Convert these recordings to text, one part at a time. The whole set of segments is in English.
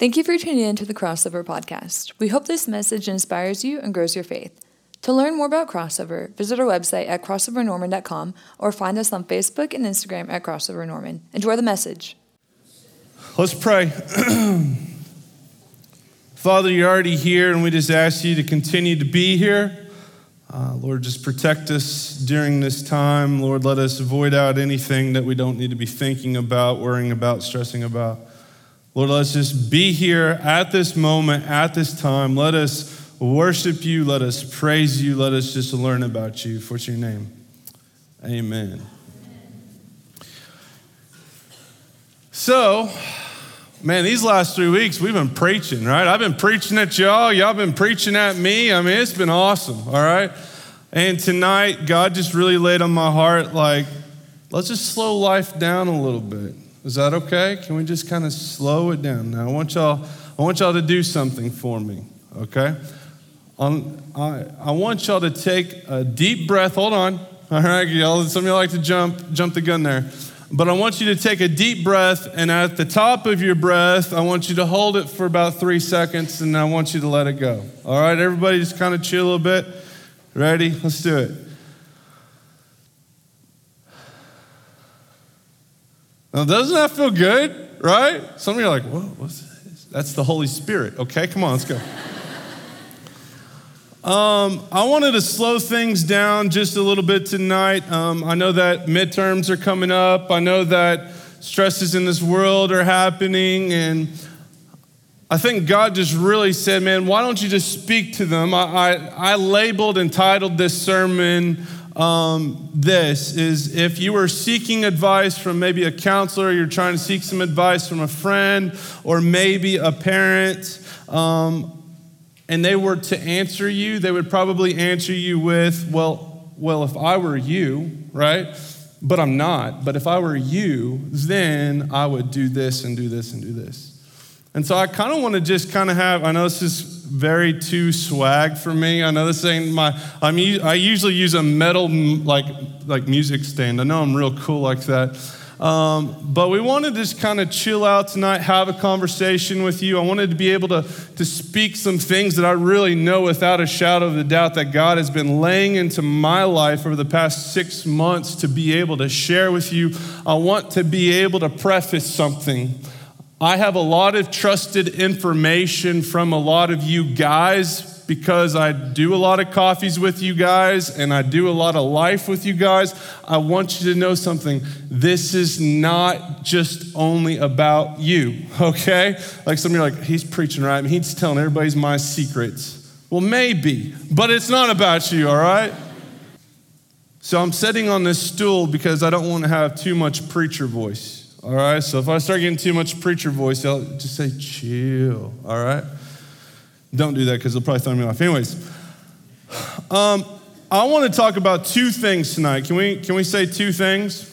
Thank you for tuning in to the Crossover Podcast. We hope this message inspires you and grows your faith. To learn more about Crossover, visit our website at crossovernorman.com or find us on Facebook and Instagram at Crossover Norman. Enjoy the message. Let's pray. Father, you're already here, and we just ask you to continue to be here. Uh, Lord, just protect us during this time. Lord, let us avoid out anything that we don't need to be thinking about, worrying about, stressing about. Lord, let's just be here at this moment, at this time. Let us worship you. Let us praise you. Let us just learn about you. What's your name? Amen. So, man, these last three weeks we've been preaching, right? I've been preaching at y'all. Y'all been preaching at me. I mean, it's been awesome, all right? And tonight, God just really laid on my heart, like, let's just slow life down a little bit. Is that okay? Can we just kind of slow it down? Now, I want y'all, I want y'all to do something for me, okay? On, I, I want y'all to take a deep breath. Hold on. All right, y'all. Some of y'all like to jump, jump the gun there. But I want you to take a deep breath, and at the top of your breath, I want you to hold it for about three seconds, and I want you to let it go. All right, everybody, just kind of chill a bit. Ready? Let's do it. Now, doesn't that feel good, right? Some of you are like, whoa, what's this? That's the Holy Spirit. Okay, come on, let's go. Um, I wanted to slow things down just a little bit tonight. Um, I know that midterms are coming up. I know that stresses in this world are happening. And I think God just really said, man, why don't you just speak to them? I, I, I labeled and titled this sermon um, this is if you were seeking advice from maybe a counselor, you're trying to seek some advice from a friend or maybe a parent, um, and they were to answer you, they would probably answer you with, well, well, if I were you, right? But I'm not. But if I were you, then I would do this and do this and do this. And so I kind of want to just kind of have, I know this is very too swag for me. I know this ain't my, I'm, I usually use a metal like, like music stand. I know I'm real cool like that. Um, but we wanted to just kind of chill out tonight, have a conversation with you. I wanted to be able to, to speak some things that I really know without a shadow of a doubt that God has been laying into my life over the past six months to be able to share with you. I want to be able to preface something. I have a lot of trusted information from a lot of you guys because I do a lot of coffees with you guys and I do a lot of life with you guys. I want you to know something. This is not just only about you, okay? Like some of you are like, he's preaching right. I mean, he's telling everybody's my secrets. Well, maybe, but it's not about you, all right? So I'm sitting on this stool because I don't want to have too much preacher voice. All right, so if I start getting too much preacher voice, y'all just say chill. All right, don't do that because they'll probably throw me off. Anyways, um, I want to talk about two things tonight. Can we can we say two things?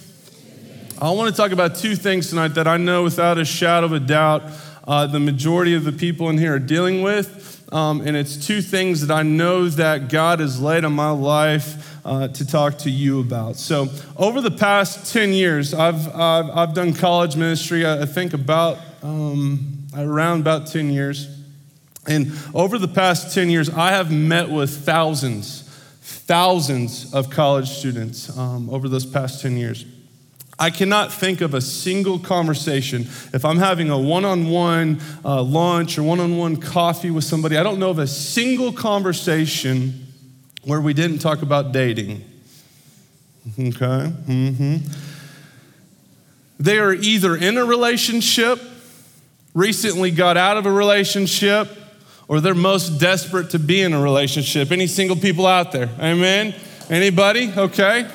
I want to talk about two things tonight that I know without a shadow of a doubt uh, the majority of the people in here are dealing with. Um, and it's two things that I know that God has laid on my life uh, to talk to you about. So, over the past 10 years, I've, I've, I've done college ministry, I think about um, around about 10 years. And over the past 10 years, I have met with thousands, thousands of college students um, over those past 10 years. I cannot think of a single conversation. If I'm having a one on one lunch or one on one coffee with somebody, I don't know of a single conversation where we didn't talk about dating. Okay? Mm-hmm. They are either in a relationship, recently got out of a relationship, or they're most desperate to be in a relationship. Any single people out there? Amen? Anybody? Okay.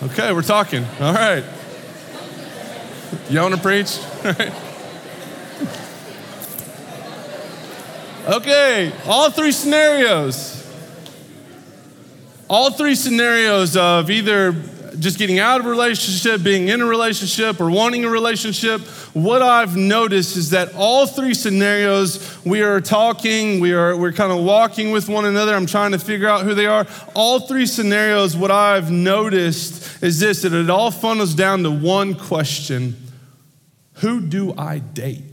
Okay, we're talking. All right. You want to preach? All right. Okay, all three scenarios. All three scenarios of either just getting out of a relationship, being in a relationship, or wanting a relationship, what I've noticed is that all three scenarios, we are talking, we are, we're kind of walking with one another. I'm trying to figure out who they are. All three scenarios, what I've noticed is this that it all funnels down to one question Who do I date?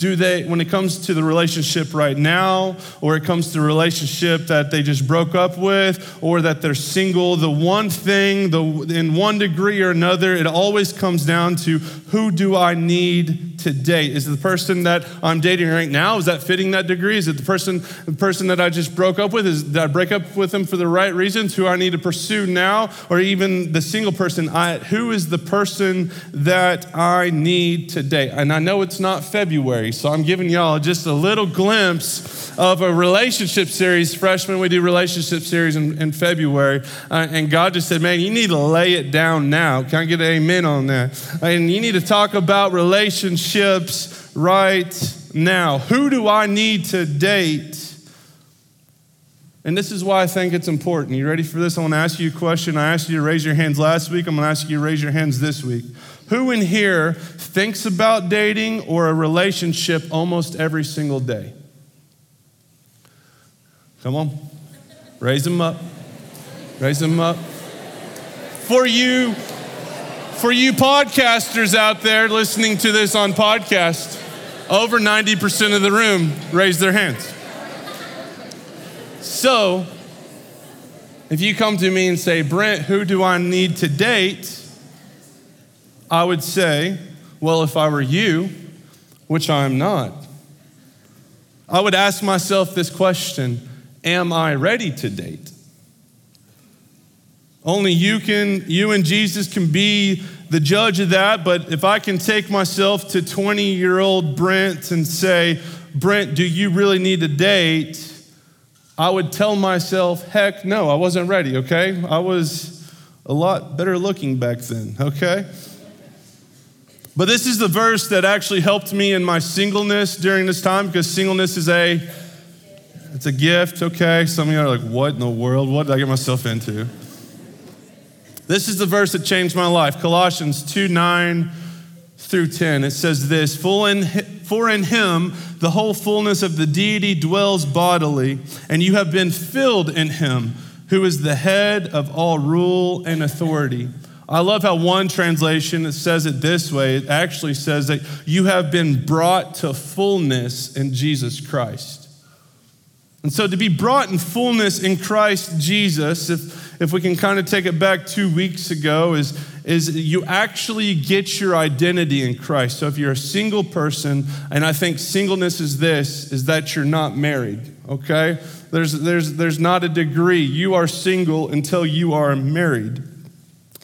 Do they, when it comes to the relationship right now, or it comes to the relationship that they just broke up with, or that they're single, the one thing, the, in one degree or another, it always comes down to who do I need to date? Is the person that I'm dating right now, is that fitting that degree? Is it the person, the person that I just broke up with? Is, did I break up with them for the right reasons? Who I need to pursue now? Or even the single person, I, who is the person that I need to date? And I know it's not February, so I'm giving y'all just a little glimpse of a relationship series. Freshmen, we do relationship series in, in February. Uh, and God just said, man, you need to lay it down now. Can I get an amen on that? And you need to talk about relationships right now? Who do I need to date? And this is why I think it's important. You ready for this? I want to ask you a question. I asked you to raise your hands last week. I'm going to ask you to raise your hands this week. Who in here thinks about dating or a relationship almost every single day? Come on. Raise them up. Raise them up. For you for you podcasters out there listening to this on podcast, over 90% of the room raised their hands. So, if you come to me and say, Brent, who do I need to date? I would say, well, if I were you, which I'm not, I would ask myself this question Am I ready to date? Only you can, you and Jesus can be the judge of that. But if I can take myself to 20 year old Brent and say, Brent, do you really need a date? I would tell myself, heck no, I wasn't ready, okay? I was a lot better looking back then, okay? But this is the verse that actually helped me in my singleness during this time because singleness is a it's a gift, okay? Some of you are like, what in the world? What did I get myself into? This is the verse that changed my life Colossians 2 9 through 10. It says this For in, for in him the whole fullness of the deity dwells bodily, and you have been filled in him, who is the head of all rule and authority. I love how one translation says it this way. It actually says that you have been brought to fullness in Jesus Christ. And so to be brought in fullness in Christ Jesus, if, if we can kind of take it back two weeks ago, is, is you actually get your identity in Christ. So if you're a single person, and I think singleness is this, is that you're not married, okay? There's, there's, there's not a degree. You are single until you are married.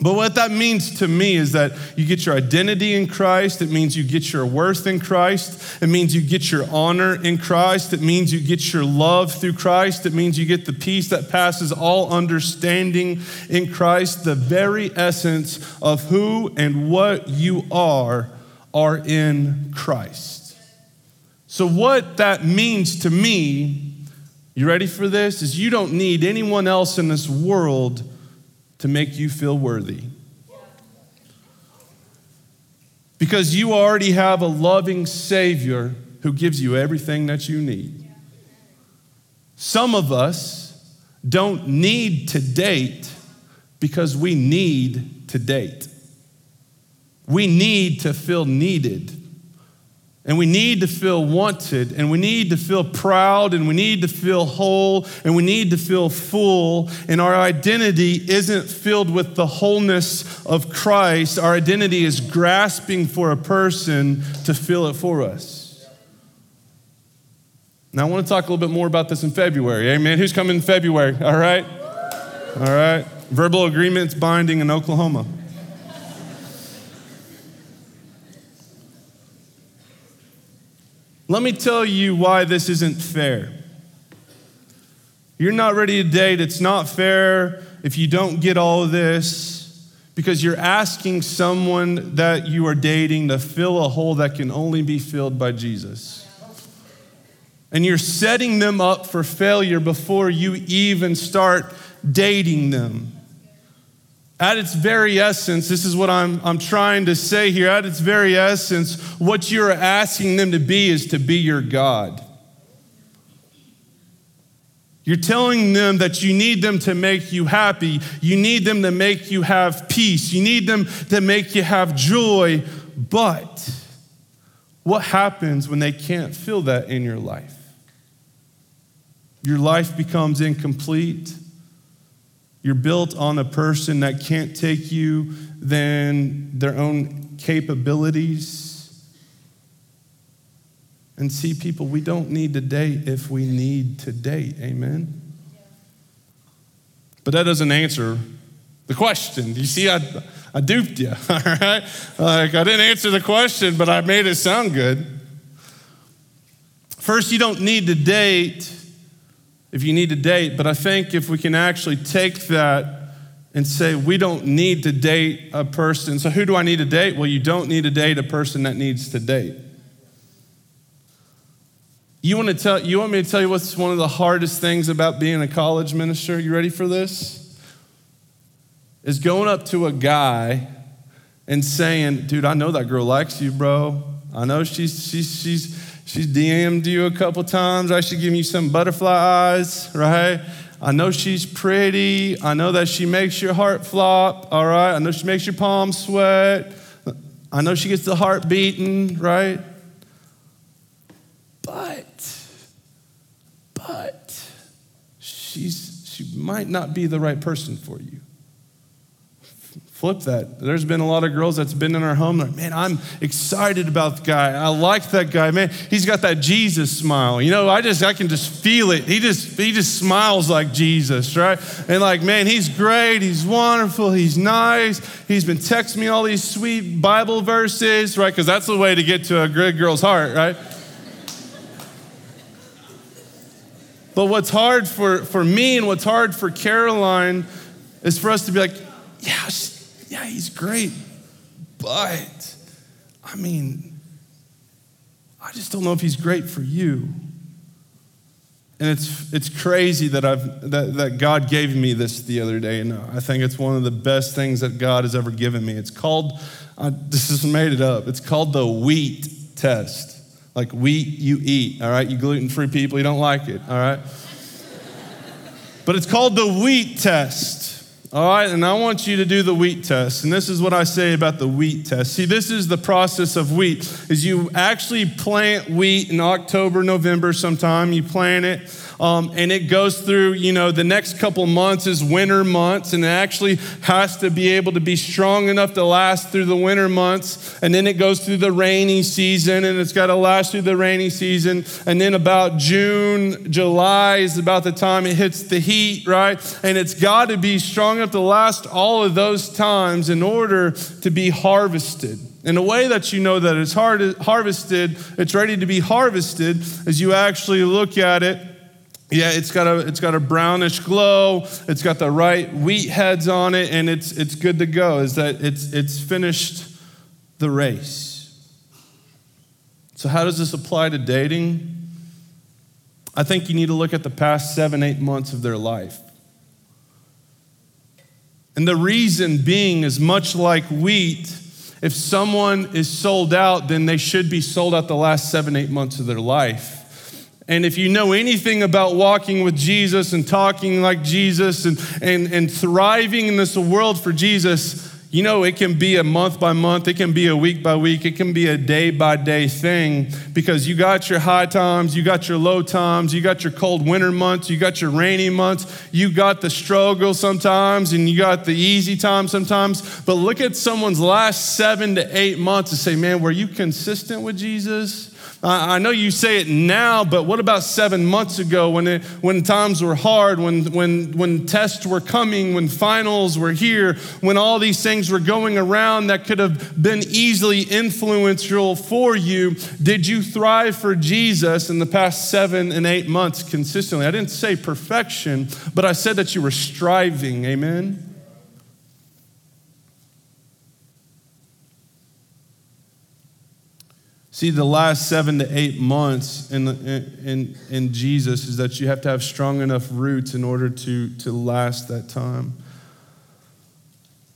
But what that means to me is that you get your identity in Christ. It means you get your worth in Christ. It means you get your honor in Christ. It means you get your love through Christ. It means you get the peace that passes all understanding in Christ. The very essence of who and what you are are in Christ. So, what that means to me, you ready for this? Is you don't need anyone else in this world to make you feel worthy. Because you already have a loving Savior who gives you everything that you need. Some of us don't need to date because we need to date. We need to feel needed. And we need to feel wanted, and we need to feel proud, and we need to feel whole, and we need to feel full. And our identity isn't filled with the wholeness of Christ. Our identity is grasping for a person to fill it for us. Now, I want to talk a little bit more about this in February. Amen. Who's coming in February? All right? All right. Verbal agreements binding in Oklahoma. Let me tell you why this isn't fair. You're not ready to date. It's not fair if you don't get all of this because you're asking someone that you are dating to fill a hole that can only be filled by Jesus. And you're setting them up for failure before you even start dating them. At its very essence, this is what I'm, I'm trying to say here. At its very essence, what you're asking them to be is to be your God. You're telling them that you need them to make you happy. You need them to make you have peace. You need them to make you have joy. But what happens when they can't feel that in your life? Your life becomes incomplete. You're built on a person that can't take you than their own capabilities. And see, people, we don't need to date if we need to date. Amen? But that doesn't answer the question. You see, I, I duped you, all right? Like, I didn't answer the question, but I made it sound good. First, you don't need to date if you need to date, but I think if we can actually take that and say, we don't need to date a person. So, who do I need to date? Well, you don't need to date a person that needs to date. You want, to tell, you want me to tell you what's one of the hardest things about being a college minister? You ready for this? Is going up to a guy and saying, dude, I know that girl likes you, bro. I know she's, she's, she's, she's DM'd you a couple times. I should give you some butterfly eyes, right? I know she's pretty. I know that she makes your heart flop, all right? I know she makes your palms sweat. I know she gets the heart beating, right? But, but, she's, she might not be the right person for you. Flip that. There's been a lot of girls that's been in our home like, man, I'm excited about the guy. I like that guy. Man, he's got that Jesus smile. You know, I just I can just feel it. He just he just smiles like Jesus, right? And like, man, he's great. He's wonderful. He's nice. He's been texting me all these sweet Bible verses, right? Because that's the way to get to a good girl's heart, right? But what's hard for, for me and what's hard for Caroline is for us to be like, yeah, yeah, he's great. But, I mean, I just don't know if he's great for you. And it's, it's crazy that, I've, that, that God gave me this the other day. And I think it's one of the best things that God has ever given me. It's called, I, is made it up, it's called the wheat test like wheat you eat, all right? You gluten free people, you don't like it, all right? but it's called the wheat test. All right, and I want you to do the wheat test. And this is what I say about the wheat test. See, this is the process of wheat. Is you actually plant wheat in October, November sometime. You plant it um, and it goes through, you know, the next couple months is winter months, and it actually has to be able to be strong enough to last through the winter months. And then it goes through the rainy season, and it's got to last through the rainy season. And then about June, July is about the time it hits the heat, right? And it's got to be strong enough to last all of those times in order to be harvested. And the way that you know that it's harvested, it's ready to be harvested, is you actually look at it yeah, it's got a it's got a brownish glow. It's got the right wheat heads on it, and it's it's good to go. Is that it's it's finished the race. So how does this apply to dating? I think you need to look at the past seven, eight months of their life. And the reason being is much like wheat, if someone is sold out, then they should be sold out the last seven, eight months of their life. And if you know anything about walking with Jesus and talking like Jesus and, and, and thriving in this world for Jesus, you know, it can be a month by month, it can be a week by week, it can be a day by day thing because you got your high times, you got your low times, you got your cold winter months, you got your rainy months, you got the struggle sometimes, and you got the easy times sometimes. But look at someone's last seven to eight months and say, man, were you consistent with Jesus? I know you say it now, but what about seven months ago when, it, when times were hard, when, when, when tests were coming, when finals were here, when all these things were going around that could have been easily influential for you? Did you thrive for Jesus in the past seven and eight months consistently? I didn't say perfection, but I said that you were striving. Amen? See, the last seven to eight months in, in, in Jesus is that you have to have strong enough roots in order to, to last that time.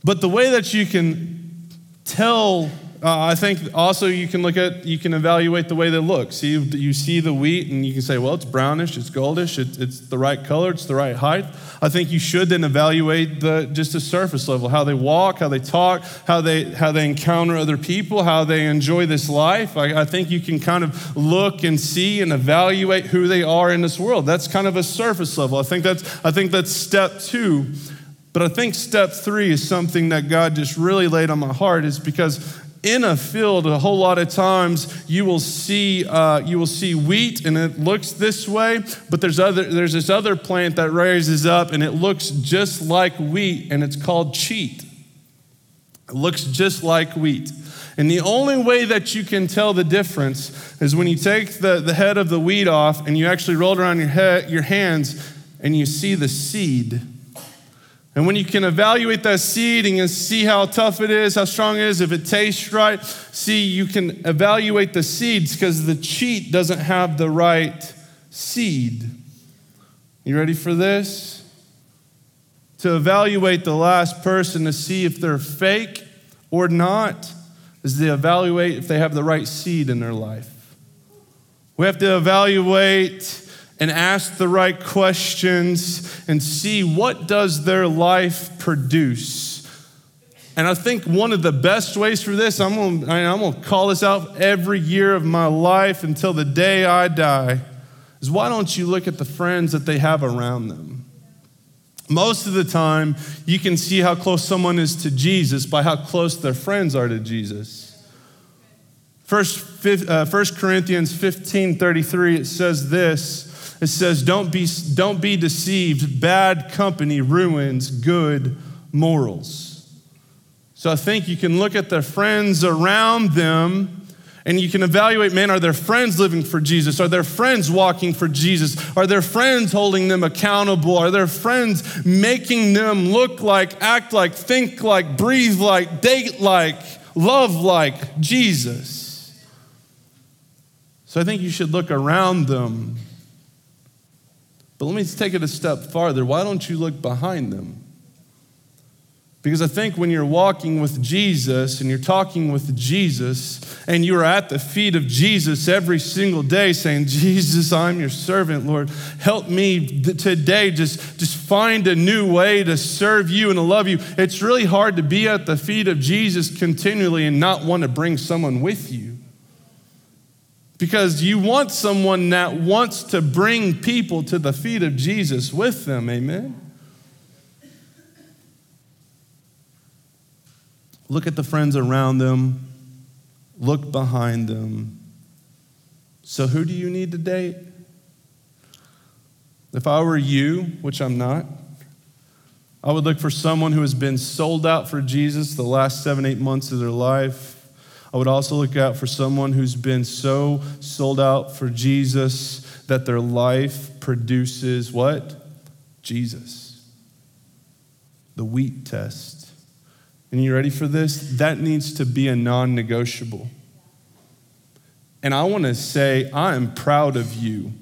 But the way that you can tell Uh, I think also you can look at, you can evaluate the way they look. See, you see the wheat and you can say, well, it's brownish, it's goldish, it's, it's the right color, it's the right height. I think you should then evaluate the, just the surface level, how they walk, how they talk, how they, how they encounter other people, how they enjoy this life. I, I think you can kind of look and see and evaluate who they are in this world. That's kind of a surface level. I think that's, I think that's step two. But I think step three is something that God just really laid on my heart, is because in a field a whole lot of times you will see uh, you will see wheat and it looks this way but there's other there's this other plant that raises up and it looks just like wheat and it's called cheat. It looks just like wheat. And the only way that you can tell the difference is when you take the, the head of the wheat off and you actually roll it around your, head, your hands and you see the seed and when you can evaluate that seed and see how tough it is, how strong it is, if it tastes right, see, you can evaluate the seeds because the cheat doesn't have the right seed. You ready for this? To evaluate the last person to see if they're fake or not is to evaluate if they have the right seed in their life. We have to evaluate and ask the right questions and see what does their life produce. And I think one of the best ways for this, I'm gonna, I'm gonna call this out every year of my life until the day I die, is why don't you look at the friends that they have around them? Most of the time, you can see how close someone is to Jesus by how close their friends are to Jesus. First, uh, 1 Corinthians 15 33, it says this it says, don't be, don't be deceived. Bad company ruins good morals. So I think you can look at the friends around them and you can evaluate man, are their friends living for Jesus? Are their friends walking for Jesus? Are their friends holding them accountable? Are their friends making them look like, act like, think like, breathe like, date like, love like Jesus? So I think you should look around them but let me take it a step farther. Why don't you look behind them? Because I think when you're walking with Jesus and you're talking with Jesus and you're at the feet of Jesus every single day saying, Jesus, I'm your servant, Lord. Help me today just, just find a new way to serve you and to love you. It's really hard to be at the feet of Jesus continually and not want to bring someone with you because you want someone that wants to bring people to the feet of Jesus with them. Amen. Look at the friends around them, look behind them. So, who do you need to date? If I were you, which I'm not, I would look for someone who has been sold out for Jesus the last seven, eight months of their life I would also look out for someone who's been so sold out for Jesus that their life produces what? Jesus. The wheat test. And you ready for this? That needs to be a non negotiable. And I want to say, I am proud of you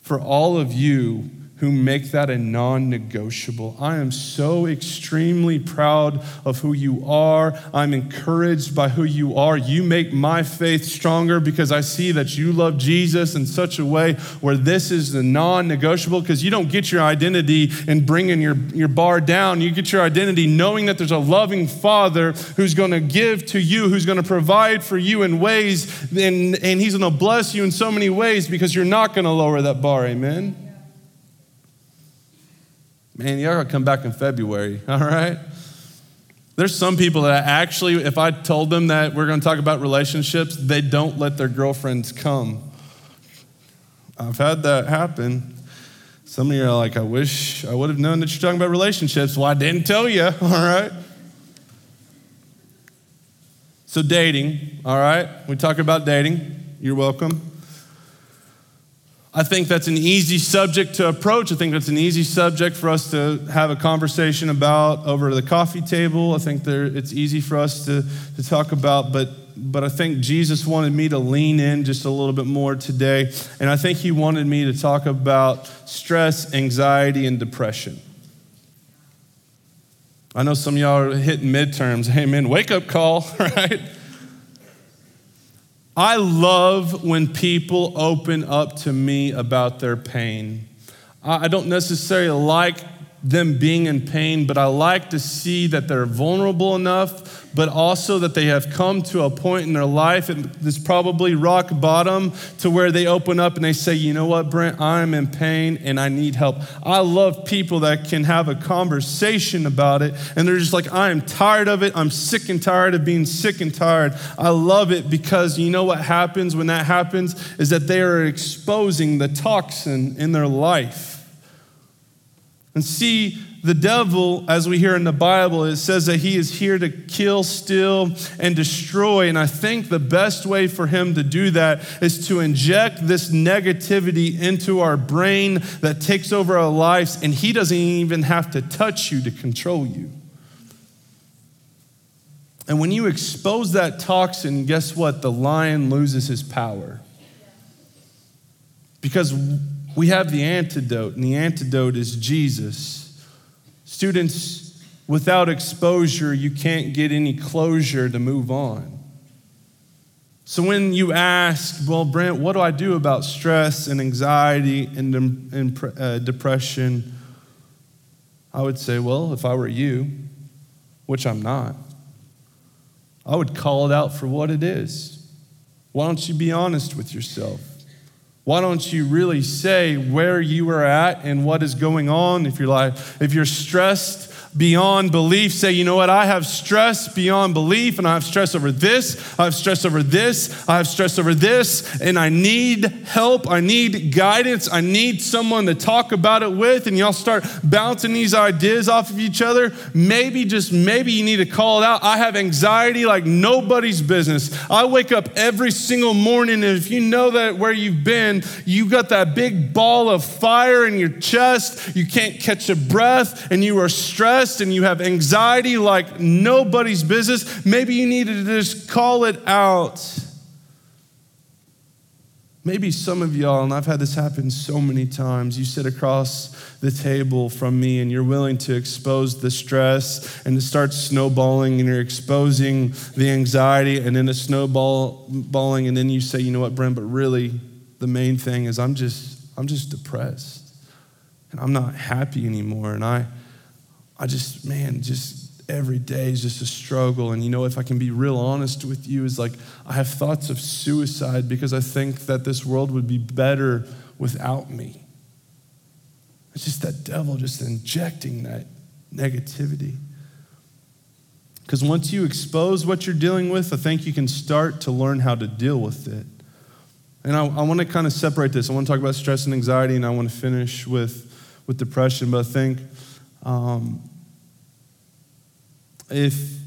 for all of you who make that a non negotiable. I am so extremely proud of who you are. I'm encouraged by who you are. You make my faith stronger because I see that you love Jesus in such a way where this is the non negotiable because you don't get your identity in bringing your, your bar down. You get your identity knowing that there's a loving Father who's going to give to you, who's going to provide for you in ways, and, and He's going to bless you in so many ways because you're not going to lower that bar. Amen. Man, you gotta come back in February, all right? There's some people that actually, if I told them that we're gonna talk about relationships, they don't let their girlfriends come. I've had that happen. Some of you are like, I wish I would have known that you're talking about relationships. Well, I didn't tell you, all right? So, dating, all right? We talk about dating. You're welcome. I think that's an easy subject to approach. I think that's an easy subject for us to have a conversation about over the coffee table. I think there, it's easy for us to, to talk about, but, but I think Jesus wanted me to lean in just a little bit more today. And I think he wanted me to talk about stress, anxiety, and depression. I know some of y'all are hitting midterms. Amen. Wake up call, right? I love when people open up to me about their pain. I don't necessarily like them being in pain, but I like to see that they're vulnerable enough but also that they have come to a point in their life, and this probably rock bottom, to where they open up and they say, You know what, Brent, I'm in pain and I need help. I love people that can have a conversation about it, and they're just like, I am tired of it. I'm sick and tired of being sick and tired. I love it because you know what happens when that happens is that they are exposing the toxin in their life. And see, the devil, as we hear in the Bible, it says that he is here to kill, steal, and destroy. And I think the best way for him to do that is to inject this negativity into our brain that takes over our lives, and he doesn't even have to touch you to control you. And when you expose that toxin, guess what? The lion loses his power. Because we have the antidote, and the antidote is Jesus. Students, without exposure, you can't get any closure to move on. So when you ask, well, Brent, what do I do about stress and anxiety and, and uh, depression? I would say, well, if I were you, which I'm not, I would call it out for what it is. Why don't you be honest with yourself? Why don't you really say where you are at and what is going on if you're like if you're stressed beyond belief. Say, you know what? I have stress beyond belief, and I have stress over this, I have stress over this, I have stress over this, and I need help. I need guidance. I need someone to talk about it with. And y'all start bouncing these ideas off of each other. Maybe, just maybe, you need to call it out. I have anxiety like nobody's business. I wake up every single morning, and if you know that where you've been, you got that big ball of fire in your chest, you can't catch a breath, and you are stressed and you have anxiety like nobody's business, maybe you need to just call it out. Maybe some of y'all, and I've had this happen so many times, you sit across the table from me and you're willing to expose the stress and it starts snowballing and you're exposing the anxiety and then the snowballing and then you say, you know what, Brent, but really the main thing is I'm just, I'm just depressed and I'm not happy anymore and I, I just, man, just every day is just a struggle. And you know, if I can be real honest with you, is like I have thoughts of suicide because I think that this world would be better without me. It's just that devil just injecting that negativity. Because once you expose what you're dealing with, I think you can start to learn how to deal with it. And I, I want to kind of separate this. I want to talk about stress and anxiety, and I want to finish with, with depression. But I think um, if,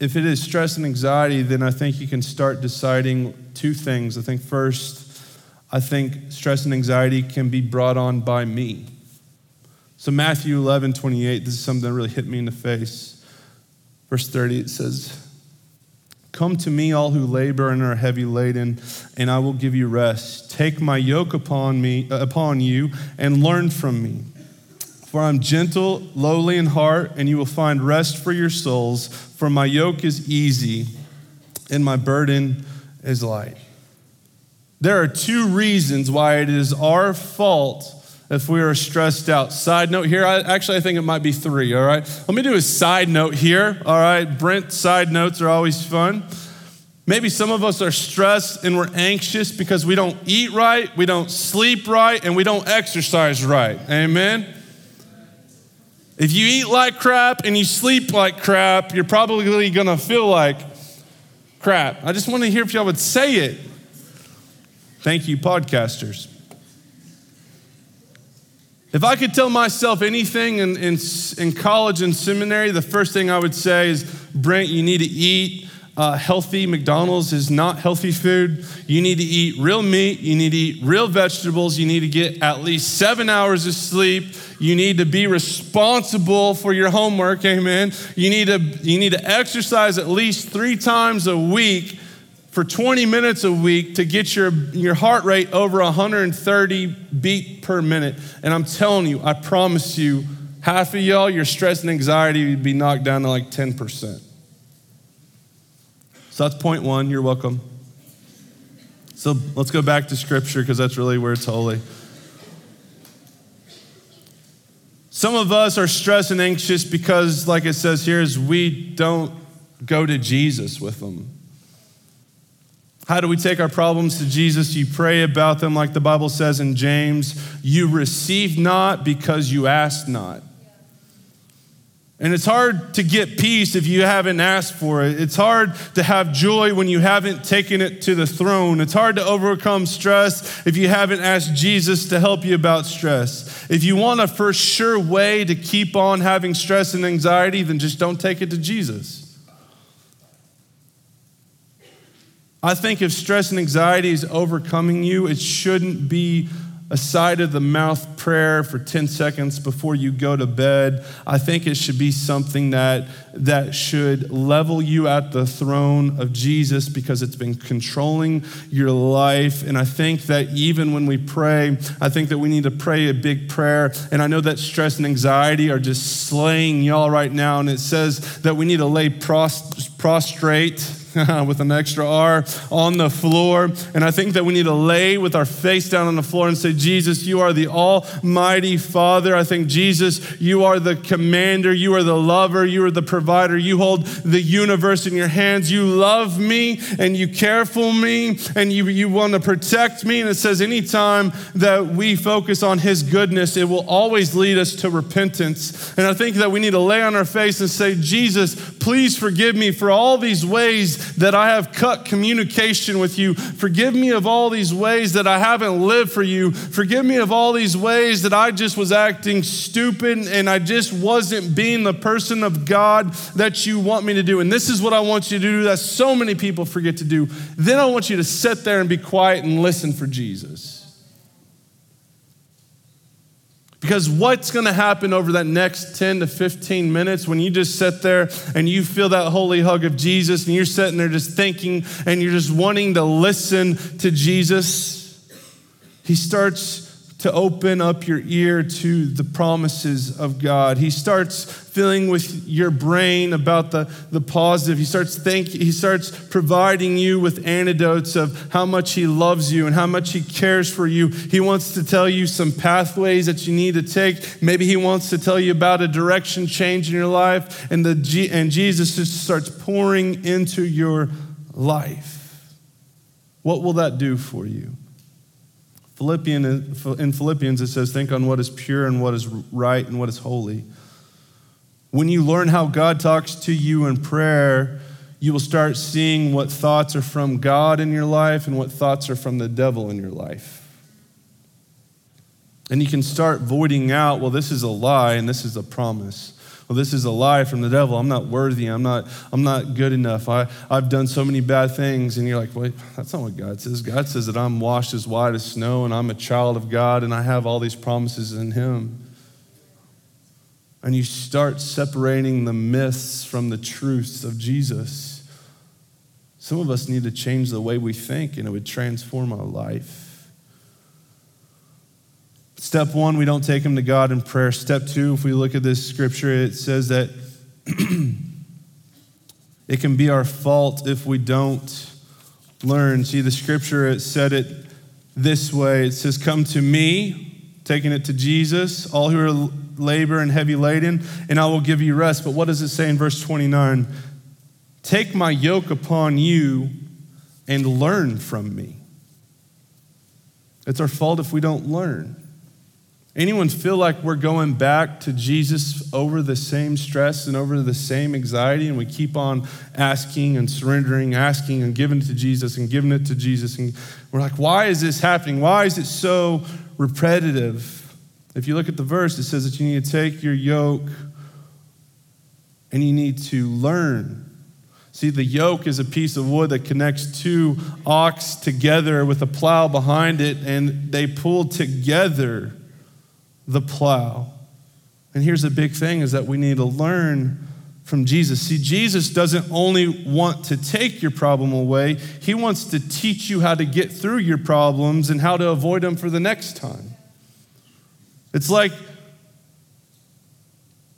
if it is stress and anxiety, then I think you can start deciding two things. I think first, I think stress and anxiety can be brought on by me. So, Matthew 11, 28, this is something that really hit me in the face. Verse 30, it says, Come to me, all who labor and are heavy laden, and I will give you rest. Take my yoke upon me, upon you, and learn from me for I'm gentle, lowly in heart, and you will find rest for your souls. For my yoke is easy and my burden is light. There are two reasons why it is our fault if we are stressed out. Side note here, I, actually, I think it might be three, all right? Let me do a side note here, all right? Brent, side notes are always fun. Maybe some of us are stressed and we're anxious because we don't eat right, we don't sleep right, and we don't exercise right. Amen? If you eat like crap and you sleep like crap, you're probably gonna feel like crap. I just want to hear if y'all would say it. Thank you, podcasters. If I could tell myself anything in, in, in college and seminary, the first thing I would say is Brent, you need to eat uh, healthy. McDonald's is not healthy food. You need to eat real meat. You need to eat real vegetables. You need to get at least seven hours of sleep. You need to be responsible for your homework. Amen. You need to, you need to exercise at least three times a week for 20 minutes a week to get your, your heart rate over 130 beat per minute. And I'm telling you, I promise you, half of y'all, your stress and anxiety would be knocked down to like 10%. So that's point one. You're welcome. So let's go back to scripture because that's really where it's holy. Some of us are stressed and anxious because, like it says here, is we don't go to Jesus with them. How do we take our problems to Jesus? You pray about them, like the Bible says in James. You receive not because you ask not. And it's hard to get peace if you haven't asked for it. It's hard to have joy when you haven't taken it to the throne. It's hard to overcome stress if you haven't asked Jesus to help you about stress. If you want a for sure way to keep on having stress and anxiety, then just don't take it to Jesus. I think if stress and anxiety is overcoming you, it shouldn't be a side of the mouth prayer for 10 seconds before you go to bed. I think it should be something that, that should level you at the throne of Jesus because it's been controlling your life. And I think that even when we pray, I think that we need to pray a big prayer. And I know that stress and anxiety are just slaying y'all right now. And it says that we need to lay prostrate with an extra R on the floor. And I think that we need to lay with our face down on the floor and say, Jesus, you are the Almighty Father. I think, Jesus, you are the commander. You are the lover. You are the provider. You hold the universe in your hands. You love me and you care for me and you, you want to protect me. And it says, anytime that we focus on His goodness, it will always lead us to repentance. And I think that we need to lay on our face and say, Jesus, please forgive me for all these ways that I have cut communication with you. Forgive me of all these ways that I haven't lived for you. Forgive me of all these ways that I just was acting stupid and I just wasn't being the person of God that you want me to do. And this is what I want you to do that so many people forget to do. Then I want you to sit there and be quiet and listen for Jesus. Because what's going to happen over that next 10 to 15 minutes when you just sit there and you feel that holy hug of Jesus and you're sitting there just thinking and you're just wanting to listen to Jesus? He starts to open up your ear to the promises of God. He starts filling with your brain about the, the positive. He starts thinking, he starts providing you with antidotes of how much he loves you and how much he cares for you. He wants to tell you some pathways that you need to take. Maybe he wants to tell you about a direction change in your life, and the and Jesus just starts pouring into your life. What will that do for you? Philippian, in Philippians, it says, Think on what is pure and what is right and what is holy. When you learn how God talks to you in prayer, you will start seeing what thoughts are from God in your life and what thoughts are from the devil in your life. And you can start voiding out, well, this is a lie and this is a promise well, this is a lie from the devil. I'm not worthy. I'm not, I'm not good enough. I, I've done so many bad things. And you're like, wait, that's not what God says. God says that I'm washed as white as snow and I'm a child of God and I have all these promises in Him. And you start separating the myths from the truths of Jesus. Some of us need to change the way we think and it would transform our life. Step one, we don't take him to God in prayer. Step two, if we look at this scripture, it says that it can be our fault if we don't learn. See, the scripture, it said it this way it says, Come to me, taking it to Jesus, all who are labor and heavy laden, and I will give you rest. But what does it say in verse 29? Take my yoke upon you and learn from me. It's our fault if we don't learn. Anyone feel like we're going back to Jesus over the same stress and over the same anxiety, and we keep on asking and surrendering, asking and giving it to Jesus and giving it to Jesus? And we're like, why is this happening? Why is it so repetitive? If you look at the verse, it says that you need to take your yoke and you need to learn. See, the yoke is a piece of wood that connects two ox together with a plow behind it, and they pull together the plow. And here's the big thing is that we need to learn from Jesus. See, Jesus doesn't only want to take your problem away, he wants to teach you how to get through your problems and how to avoid them for the next time. It's like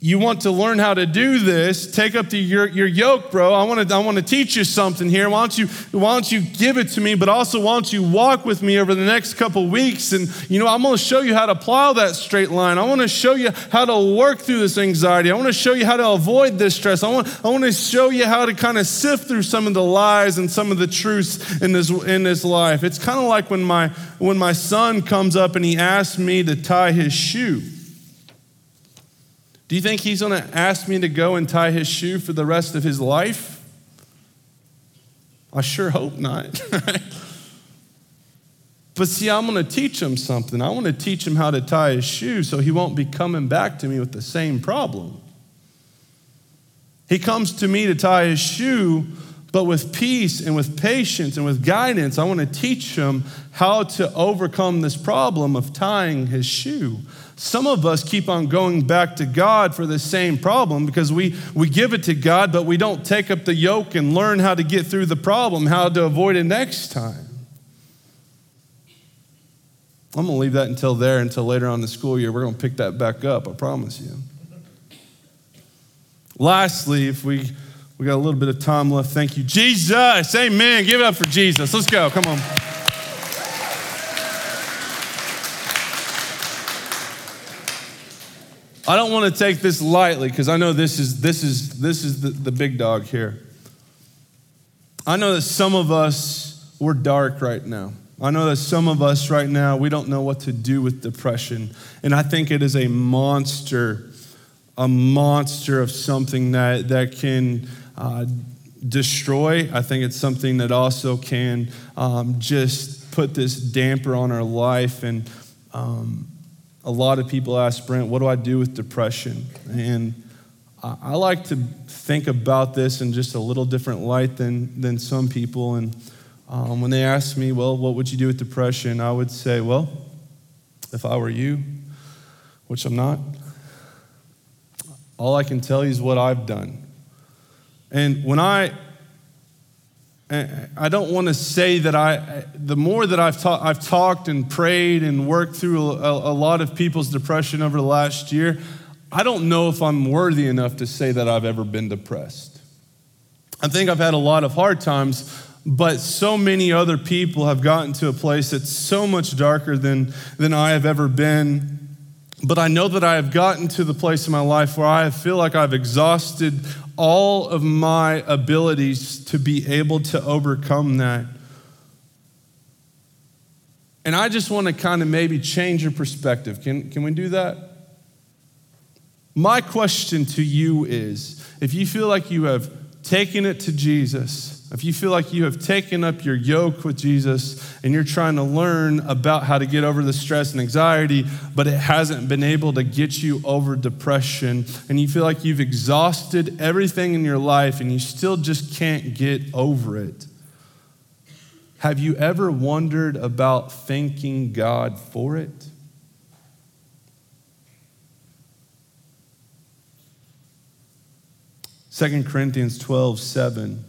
you want to learn how to do this, take up the, your, your yoke, bro. I want to I want to teach you something here. Why don't you why don't you give it to me, but also why don't you walk with me over the next couple weeks? And you know, I'm going to show you how to plow that straight line. I want to show you how to work through this anxiety. I want to show you how to avoid this stress. I want I want to show you how to kind of sift through some of the lies and some of the truths in this in this life. It's kind of like when my when my son comes up and he asks me to tie his shoe. Do you think he's going to ask me to go and tie his shoe for the rest of his life? I sure hope not. but see, I'm going to teach him something. I want to teach him how to tie his shoe so he won't be coming back to me with the same problem. He comes to me to tie his shoe, but with peace and with patience and with guidance, I want to teach him how to overcome this problem of tying his shoe. Some of us keep on going back to God for the same problem because we, we give it to God, but we don't take up the yoke and learn how to get through the problem, how to avoid it next time. I'm going to leave that until there, until later on in the school year. We're going to pick that back up, I promise you. Lastly, if we, we got a little bit of time left, thank you. Jesus, amen. Give it up for Jesus. Let's go. Come on. I don't want to take this lightly because I know this is, this is, this is the, the big dog here. I know that some of us, we're dark right now. I know that some of us right now, we don't know what to do with depression. And I think it is a monster, a monster of something that, that can uh, destroy. I think it's something that also can um, just put this damper on our life and um, a lot of people ask Brent, what do I do with depression? And I like to think about this in just a little different light than, than some people. And um, when they ask me, well, what would you do with depression? I would say, well, if I were you, which I'm not, all I can tell you is what I've done. And when I I don't want to say that I, the more that I've, ta- I've talked and prayed and worked through a, a lot of people's depression over the last year, I don't know if I'm worthy enough to say that I've ever been depressed. I think I've had a lot of hard times, but so many other people have gotten to a place that's so much darker than, than I have ever been. But I know that I have gotten to the place in my life where I feel like I've exhausted all of my abilities to be able to overcome that. And I just want to kind of maybe change your perspective. Can, can we do that? My question to you is if you feel like you have taken it to Jesus, if you feel like you have taken up your yoke with Jesus and you're trying to learn about how to get over the stress and anxiety, but it hasn't been able to get you over depression, and you feel like you've exhausted everything in your life and you still just can't get over it, have you ever wondered about thanking God for it? Second Corinthians 12, 7 it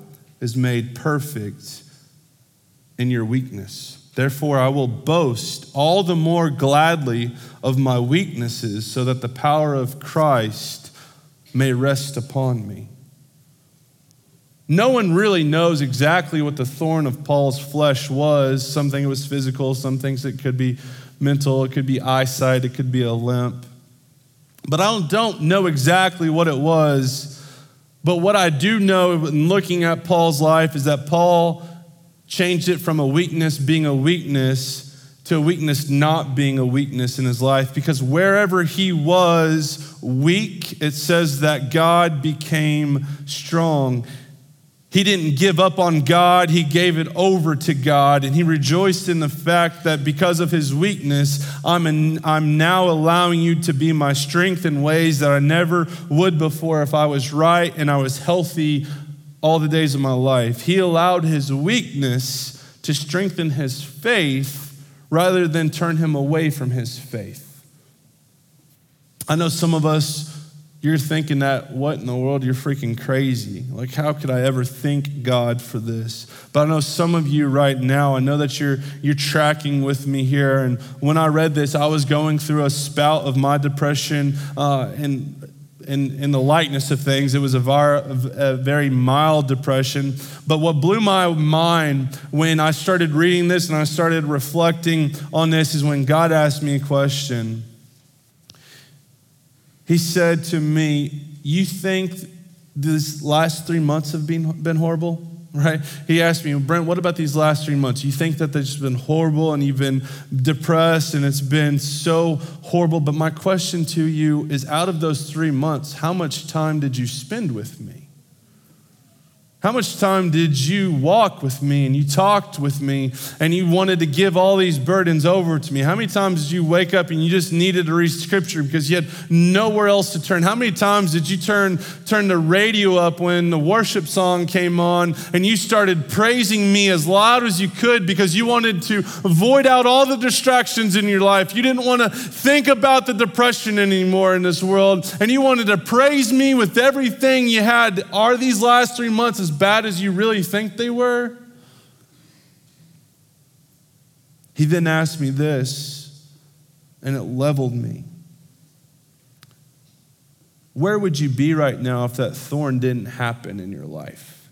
is made perfect in your weakness. Therefore, I will boast all the more gladly of my weaknesses, so that the power of Christ may rest upon me. No one really knows exactly what the thorn of Paul's flesh was. Something was physical, some things it could be mental, it could be eyesight, it could be a limp. But I don't know exactly what it was but what I do know in looking at Paul's life is that Paul changed it from a weakness being a weakness to a weakness not being a weakness in his life because wherever he was weak, it says that God became strong. He didn't give up on God, he gave it over to God. And he rejoiced in the fact that because of his weakness, I'm, I'm now allowing you to be my strength in ways that I never would before if I was right and I was healthy all the days of my life. He allowed his weakness to strengthen his faith rather than turn him away from his faith. I know some of us, you're thinking that, what in the world? You're freaking crazy. Like, how could I ever thank God for this? But I know some of you right now, I know that you're, you're tracking with me here. And when I read this, I was going through a spout of my depression uh, and in, in the likeness of things. It was a, a, very mild depression. But what blew my mind when I started reading this and I started reflecting on this is when God asked me a question. He said to me, You think these last three months have been, been horrible? right? He asked me, Brent, what about these last three months? You think that they've been horrible and you've been depressed and it's been so horrible. But my question to you is out of those three months, how much time did you spend with me? How much time did you walk with me and you talked with me and you wanted to give all these burdens over to me? How many times did you wake up and you just needed to read scripture because you had nowhere else to turn? How many times did you turn, turn the radio up when the worship song came on and you started praising me as loud as you could because you wanted to avoid out all the distractions in your life? You didn't want to think about the depression anymore in this world and you wanted to praise me with everything you had. Are these last three months bad as you really think they were? He then asked me this, and it leveled me. Where would you be right now if that thorn didn't happen in your life?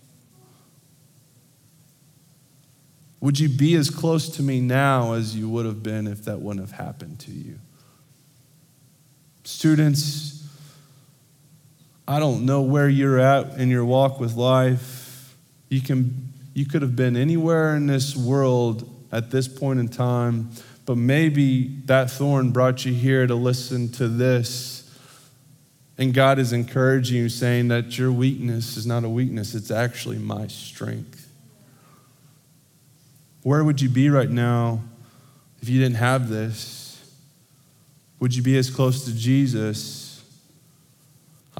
Would you be as close to me now as you would have been if that wouldn't have happened to you? Students, I don't know where you're at in your walk with life. You, can, you could have been anywhere in this world at this point in time, but maybe that thorn brought you here to listen to this. And God is encouraging you, saying that your weakness is not a weakness, it's actually my strength. Where would you be right now if you didn't have this? Would you be as close to Jesus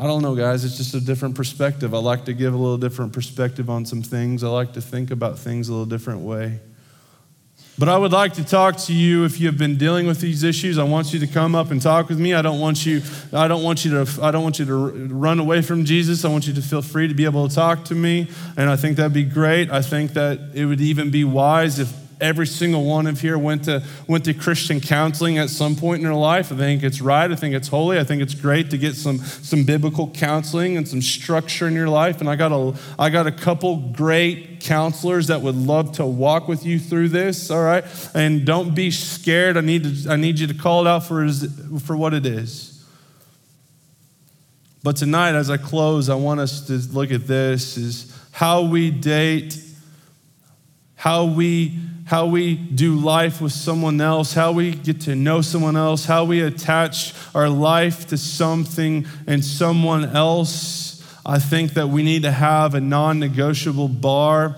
I don't know, guys. It's just a different perspective. I like to give a little different perspective on some things. I like to think about things a little different way. But I would like to talk to you if you have been dealing with these issues. I want you to come up and talk with me. I don't want you I don't want you to I don't want you to run away from Jesus. I want you to feel free to be able to talk to me, and I think that'd be great. I think that it would even be wise if every single one of here went to, went to Christian counseling at some point in their life. I think it's right. I think it's holy. I think it's great to get some, some biblical counseling and some structure in your life. And I got, a, I got a couple great counselors that would love to walk with you through this, all right? And don't be scared. I need, to, I need you to call it out for, for what it is. But tonight, as I close, I want us to look at this is how we date, how we how we do life with someone else, how we get to know someone else, how we attach our life to something and someone else. I think that we need to have a non negotiable bar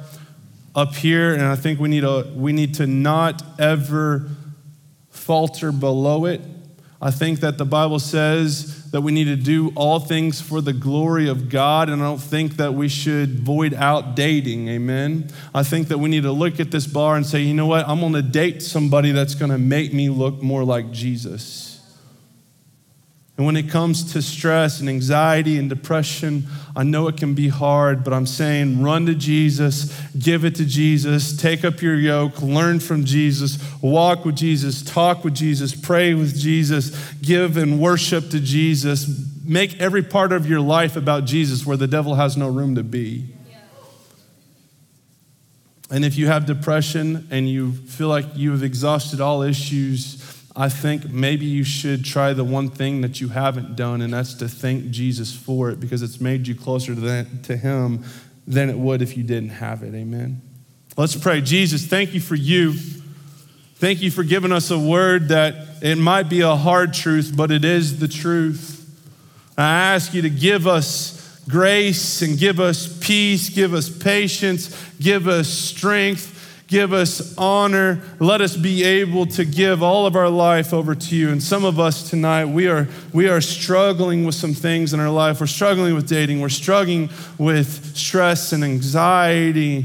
up here, and I think we need, a, we need to not ever falter below it. I think that the Bible says that we need to do all things for the glory of God, and I don't think that we should void out dating. Amen. I think that we need to look at this bar and say, you know what? I'm going to date somebody that's going to make me look more like Jesus. And when it comes to stress and anxiety and depression, I know it can be hard, but I'm saying run to Jesus, give it to Jesus, take up your yoke, learn from Jesus, walk with Jesus, talk with Jesus, pray with Jesus, give and worship to Jesus. Make every part of your life about Jesus where the devil has no room to be. And if you have depression and you feel like you have exhausted all issues, I think maybe you should try the one thing that you haven't done, and that's to thank Jesus for it because it's made you closer to, that, to Him than it would if you didn't have it. Amen. Let's pray. Jesus, thank you for you. Thank you for giving us a word that it might be a hard truth, but it is the truth. I ask you to give us grace and give us peace, give us patience, give us strength, give us honor. Let us be able to give all of our life over to you. And some of us tonight, we are, we are struggling with some things in our life. We're struggling with dating, we're struggling with stress and anxiety.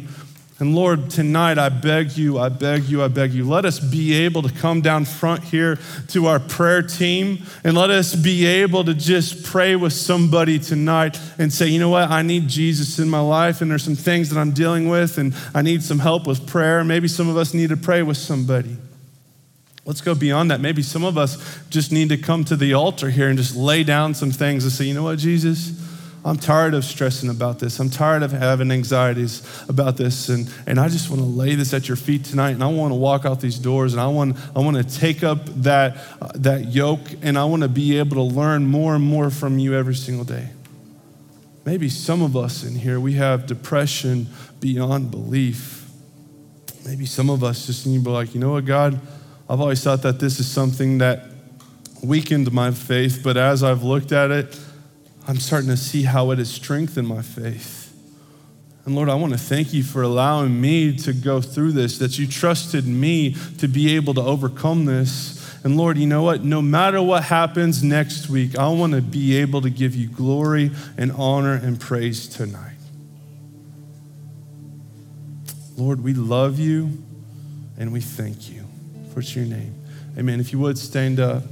And Lord, tonight I beg you, I beg you, I beg you, let us be able to come down front here to our prayer team and let us be able to just pray with somebody tonight and say, you know what, I need Jesus in my life and there's some things that I'm dealing with and I need some help with prayer. Maybe some of us need to pray with somebody. Let's go beyond that. Maybe some of us just need to come to the altar here and just lay down some things and say, you know what, Jesus? I'm tired of stressing about this. I'm tired of having anxieties about this. And, and I just want to lay this at your feet tonight. And I want to walk out these doors and I want, I want to take up that, uh, that yoke and I want to be able to learn more and more from you every single day. Maybe some of us in here, we have depression beyond belief. Maybe some of us just need to be like, you know what, God, I've always thought that this is something that weakened my faith, but as I've looked at it, I'm starting to see how it has strengthened my faith. And Lord, I want to thank you for allowing me to go through this, that you trusted me to be able to overcome this. And Lord, you know what? No matter what happens next week, I want to be able to give you glory and honor and praise tonight. Lord, we love you and we thank you. For your name. Amen. If you would stand up.